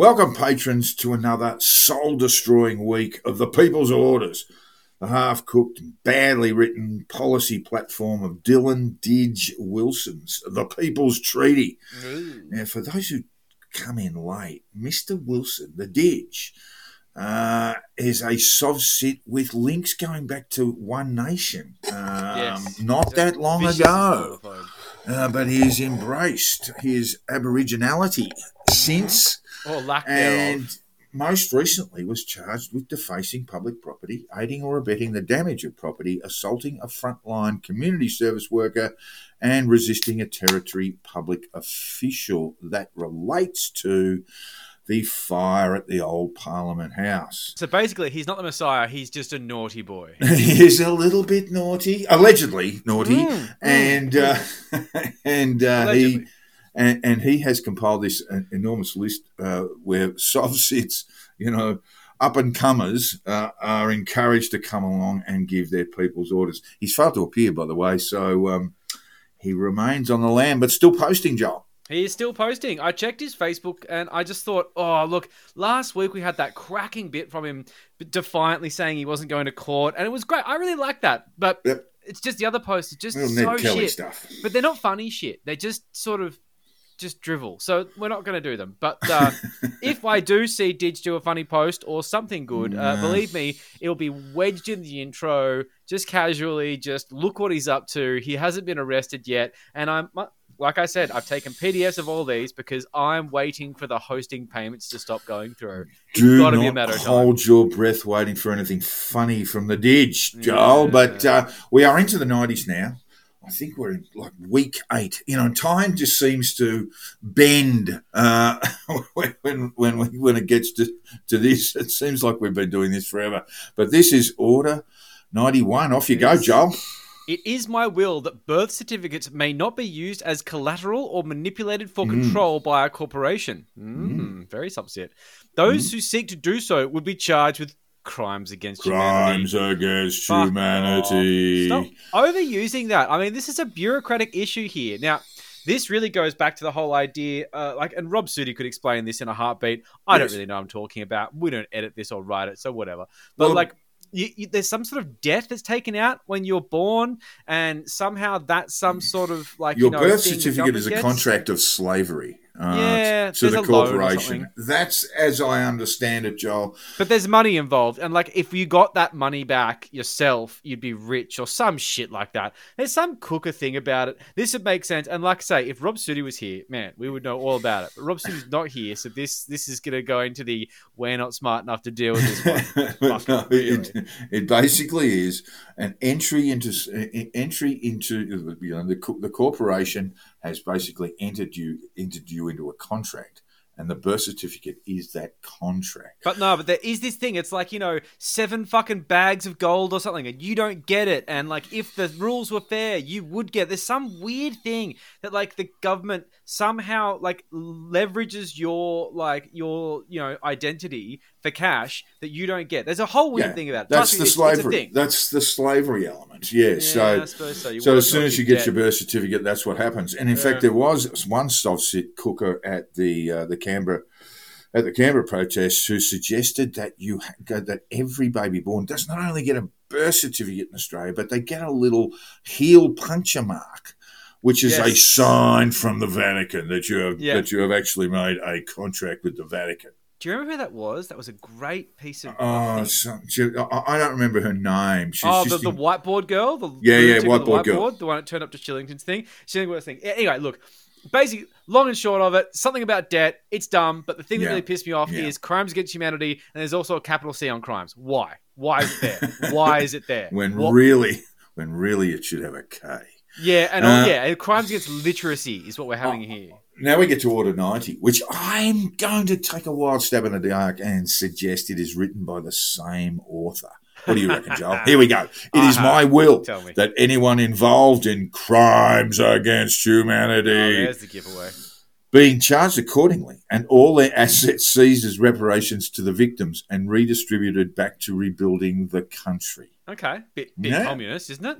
Welcome, patrons, to another soul destroying week of the People's Orders, the half cooked and badly written policy platform of Dylan Didge Wilson's The People's Treaty. Now, for those who come in late, Mr. Wilson, the Didge, uh, is a sovcit with links going back to One Nation. Um, Yes. Not that long ago. Uh, but he's embraced his aboriginality since, Or lack and thereof. most recently was charged with defacing public property, aiding or abetting the damage of property, assaulting a frontline community service worker, and resisting a territory public official. That relates to the fire at the old Parliament House. So basically, he's not the Messiah. He's just a naughty boy. he is a little bit naughty, allegedly naughty, Mm, and uh, and uh, he. And, and he has compiled this uh, enormous list uh, where sovcits, you know, up and comers uh, are encouraged to come along and give their people's orders. He's failed to appear, by the way, so um, he remains on the land, but still posting, Joel. He is still posting. I checked his Facebook and I just thought, oh, look, last week we had that cracking bit from him defiantly saying he wasn't going to court, and it was great. I really like that. But Yep. it's just the other posts, it's just Little so shit. stuff. But they're not funny shit. They're just sort of just drivel. So we're not going to do them. But uh, if I do see Didge do a funny post or something good, uh, Nah. believe me, it'll be wedged in the intro, just casually, just look what he's up to. He hasn't been arrested yet. And I'm, like I said, I've taken PDFs of all these because I'm waiting for the hosting payments to stop going through. Do gotta be a matter of time. hold your breath waiting for anything funny from the Didge, Joel. Yeah. But uh, we are into the 90s now. I think we're in like week eight. You know, time just seems to bend uh, when, when, when, it gets to, to this. It seems like we've been doing this forever. But this is Order 91. Off you go. Joel. It is my will that birth certificates may not be used as collateral or manipulated for Mm. control by a corporation. Mm, Very sovcit. Those Mm. who seek to do so would be charged with crimes against humanity. Against Fuck humanity. off. Stop overusing that. I mean, this is a bureaucratic issue here. Now, this really goes back to the whole idea, uh, like, and Rob Sudi could explain this in a heartbeat. I Yes. don't really know what I'm talking about. We don't edit this or write it, so whatever. But Well- like, you, you, there's some sort of debt that's taken out when you're born, and somehow that's some sort of like Your you know, birth certificate is a gets. contract of slavery. Uh, Yeah, to the a loan or corporation. That's as I understand it, Joel. But there's money involved, and like if you got that money back yourself, you'd be rich or some shit like that. There's some cooker thing about it. This would make sense. And like I say, if Rob Sudi was here, man, we would know all about it. But Rob Sudi's not here, so this this is gonna go into the we're not smart enough to deal with this one. No, it, it basically is an entry into entry into you know the the corporation has basically entered you entered you into a contract, and the birth certificate is that contract. But no, but there is this thing. It's like, you know, seven fucking bags of gold or something, and you don't get it. And like, if the rules were fair, you would get. There's some weird thing that like the government somehow like leverages your like your you know identity for cash that you don't get. There's a whole weird Yeah, thing about it. That's Trust the me, it's- it's a slavery. thing. That's the slavery element. Yeah. Yeah, so so. So as soon as you get your birth certificate, that's what happens. And in Yeah. fact, there was one sovcit cooker at the uh, the Canberra at the Canberra protests who suggested that you ha- that every baby born does not only get a birth certificate in Australia, but they get a little heel puncture mark, which is a sign from the Vatican that you have Yeah. that you have actually made a contract with the Vatican. Do you remember who that was? That was a great piece of. Oh, some, she, I, I don't remember her name. She's oh, the, just the in- whiteboard girl, the Yeah, yeah, on the whiteboard girl. the one that turned up to Shillington's thing, Shillington's thing. Anyway, look, basically, long and short of it, something about debt. It's dumb, but the thing Yeah. that really pissed me off Yeah. is crimes against humanity, and there's also a capital C on crimes. Why? Why is it there? Why is it there? when What- really when really it should have a K. yeah, and Uh, all, yeah, crimes against literacy is what we're having here. Now we get to Order 90, which I'm going to take a wild stab in the dark and suggest it is written by the same author. What do you reckon, Joel? Here we go. It is Uh-huh. my will that anyone involved in crimes against Oh, humanity there's the giveaway. being charged accordingly and all their assets seized as reparations to the victims and redistributed back to rebuilding the country. Okay, bit bit Yeah. communist, isn't it?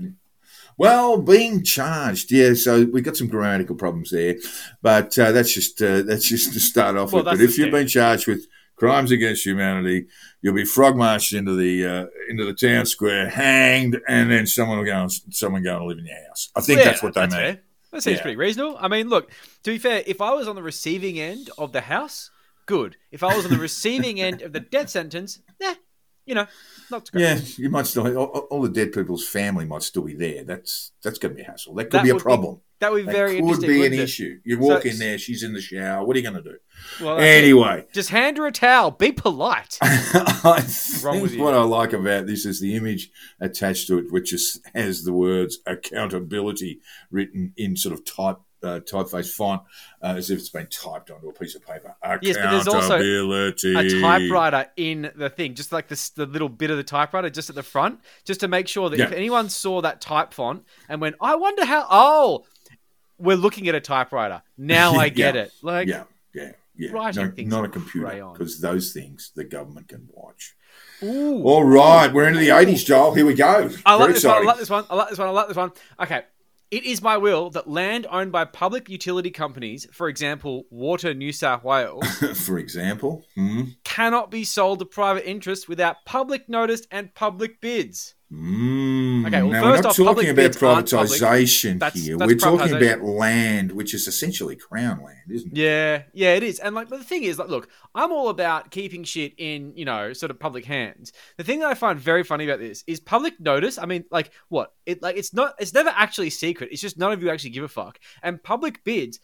Well, being charged, yeah. So we've got some grammatical problems there, but uh, that's just uh, that's just to start off Well, with. But if you've been charged with crimes against humanity, you'll be frog marched into the uh, into the town square, hanged, and then someone will go and someone go and live in your house. I think Yeah, that's what they mean. fair. That seems Yeah. pretty reasonable. I mean, look, to be fair, if I was on the receiving end of the house, good. If I was on the receiving end of the death sentence, eh, you know, not so great. Yeah, you might still all, all the dead people's family might still be there. That's that's going to be a hassle. That could That be a would be problem. That would be That very could interesting. be an it? issue. You walk So- in there, she's in the shower. What are you going to do? Well. Anyway, just hand her a towel. Be polite. I Wrong with you? what I like about this is the image attached to it, which is, has the words accountability written in sort of type uh, typeface font, uh, as if it's been typed onto a piece of paper. Yes, but there's also a typewriter in the thing, just like this, the little bit of the typewriter just at the front, just to make sure that if anyone saw that type font and went, I wonder how, oh, we're looking at a typewriter. Now I get Yeah. it. Like, Yeah, yeah, yeah. Writing No, things not a computer, because those things the government can watch. ooh. All right, we're into the 80s, Joel. Here we go. I like Very this one. I like this one. I like this one. I like this one. Okay. It is my will that land owned by public utility companies, for example, Water New South Wales, For example, hmm? cannot be sold to private interests without public notice and public bids. Mm. Hmm. Okay, well, now first we're not public talking about bids aren't public. privatisation That's- here. that's we're talking about land, which is essentially crown land, isn't it? Yeah, yeah, it is. And like, but the thing is, like, look, I'm all about keeping shit in, you know, sort of public hands. The thing that I find very funny about this is public notice. I mean, like, what? It like it's not. It's never actually secret. It's just none of you actually give a fuck. And public bids.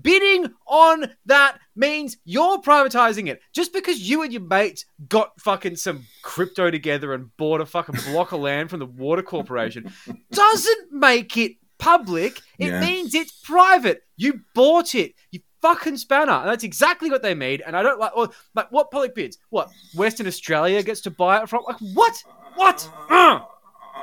Bidding on that means you're privatizing it. Just because you and your mates got fucking some crypto together and bought a fucking block of land from the water corporation doesn't make it public. It Yeah. means it's private. You bought it. You fucking spanner. And that's exactly what they made. And I don't like, well, like what public bids? What Western Australia gets to buy it from? Like what? What? Uh!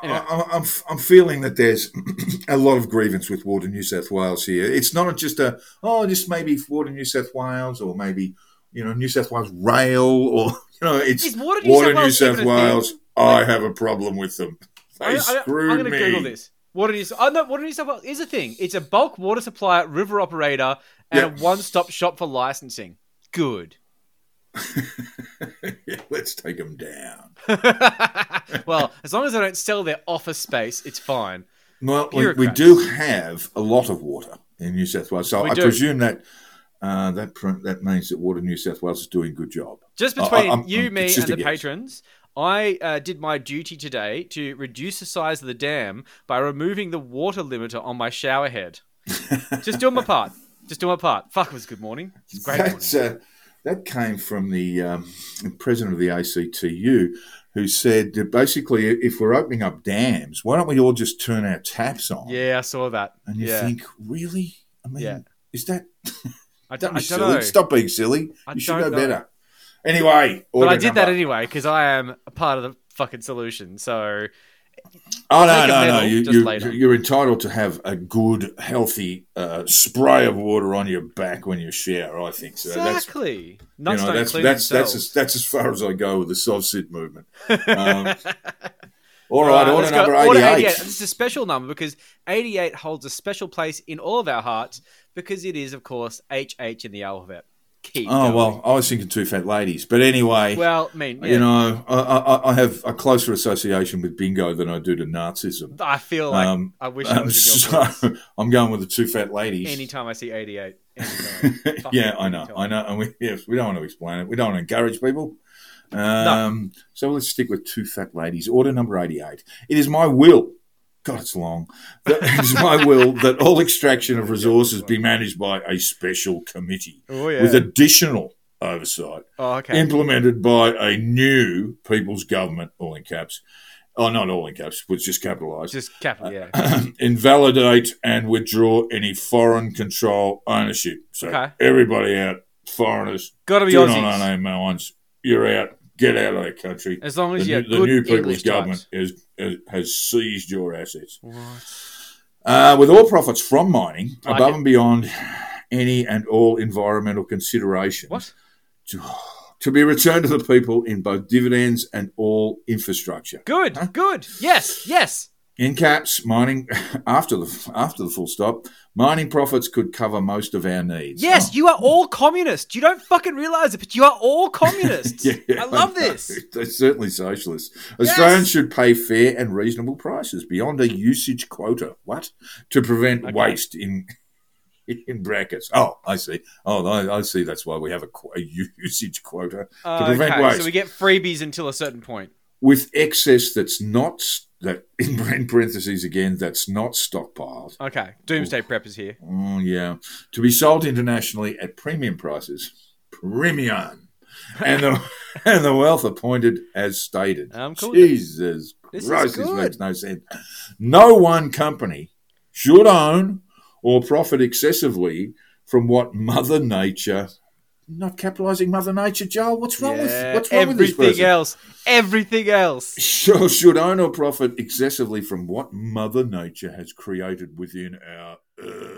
Anyway. I, I'm, I'm feeling that there's a lot of grievance with Water New South Wales here. It's not just a, oh, just maybe Water New South Wales or maybe, you know, New South Wales Rail or, you know, it's Is Water New Water South New Wales South Wales. I have a problem with them. They I, I, screwed I'm going to me. Google this. Water New, oh no, Water New South Wales is a thing. It's a bulk water supplier, river operator, and Yep. a one-stop shop for licensing. Good. Let's take them down. well, as long as they don't sell their office space, it's fine. Well, we, we do have a lot of water in New South Wales, so We I do. presume that uh, that pr- that means that Water New South Wales is doing a good job. Just I- between I'm- you, I'm- me, and the guess. patrons, I uh, did my duty today to reduce the size of the dam by removing the water limiter on my shower head. Just doing my part. Just doing my part. Fuck, it was a good morning. It's great That's, morning. uh, that came from the um, president of the ACTU, who said that basically, if we're opening up dams, why don't we all just turn our taps on? Yeah, I saw that. And you yeah. think, really? I mean, Yeah. is that I don't don't, I don't. Stop being silly. I you should know know. better. Anyway, But I did that anyway because I am a part of the fucking solution. So Oh no, no, no! You you you're entitled to have a good, healthy uh, spray of water on your back when you shower. I think so. That's exactly. you Nuts know that's that's that's as, that's as far as I go with the sovcit movement. Um, all right, order let's go. number Order eighty-eight. This is a special number because 88 holds a special place in all of our hearts because it is, of course, HH in the alphabet. Keep Oh going. well, I was thinking two fat ladies, but anyway, Well, I mean, yeah, you know, I, I, I have a closer association with bingo than I do to Nazism. I feel like Um, I wish I Um, was in your so. I'm going with the two fat ladies. Anytime I see 88. Yeah, I know, anytime. I know, and we yes, we don't want to explain it. We don't want to encourage people. Um, So let's stick with two fat ladies. Order number eighty-eight. It is my will. God, it's long. That- is my will that all extraction of resources be managed by a special committee Oh, yeah. with additional oversight, oh, okay. implemented by a new people's government, all in caps. Oh, not all in caps, but just capitalised. Just capital, yeah. invalidate and withdraw any foreign control ownership. So Okay. everybody out, foreigners, Got to be do not Aussies. own mines. You're out. Get out of that country. As long as The, you new- have the new people's English government types. has, has seized your assets. What? Uh, with all profits from mining Like above it. and beyond any and all environmental considerations What? To, to be returned to the people in both dividends and all infrastructure. Good, good. Yes, yes. In caps, mining after the after the full stop, mining profits could cover most of our needs. Yes, Oh. you are all communists. You don't fucking realize it, but you are all communists. Yeah, I love know. this. They're certainly socialists. Australians should pay fair and reasonable prices beyond a usage quota. What? To prevent Okay. waste in in brackets. Oh, I see. Oh, I, I see. That's why we have a, a usage quota to prevent okay, waste. so we get freebies until a certain point. With excess that's not that in parentheses again that's not stockpiled. Okay, doomsday prep is here. Oh yeah, to be sold internationally at premium prices. Premium. And the and the wealth appointed as stated. I'm cool Jesus This Christ, this makes no sense. No one company should own or profit excessively from what Mother Nature. Not capitalising Mother Nature, Joel. What's wrong with Yeah, what's wrong with this everything else. Everything else. Should, should own or profit excessively from what Mother Nature has created within our earth.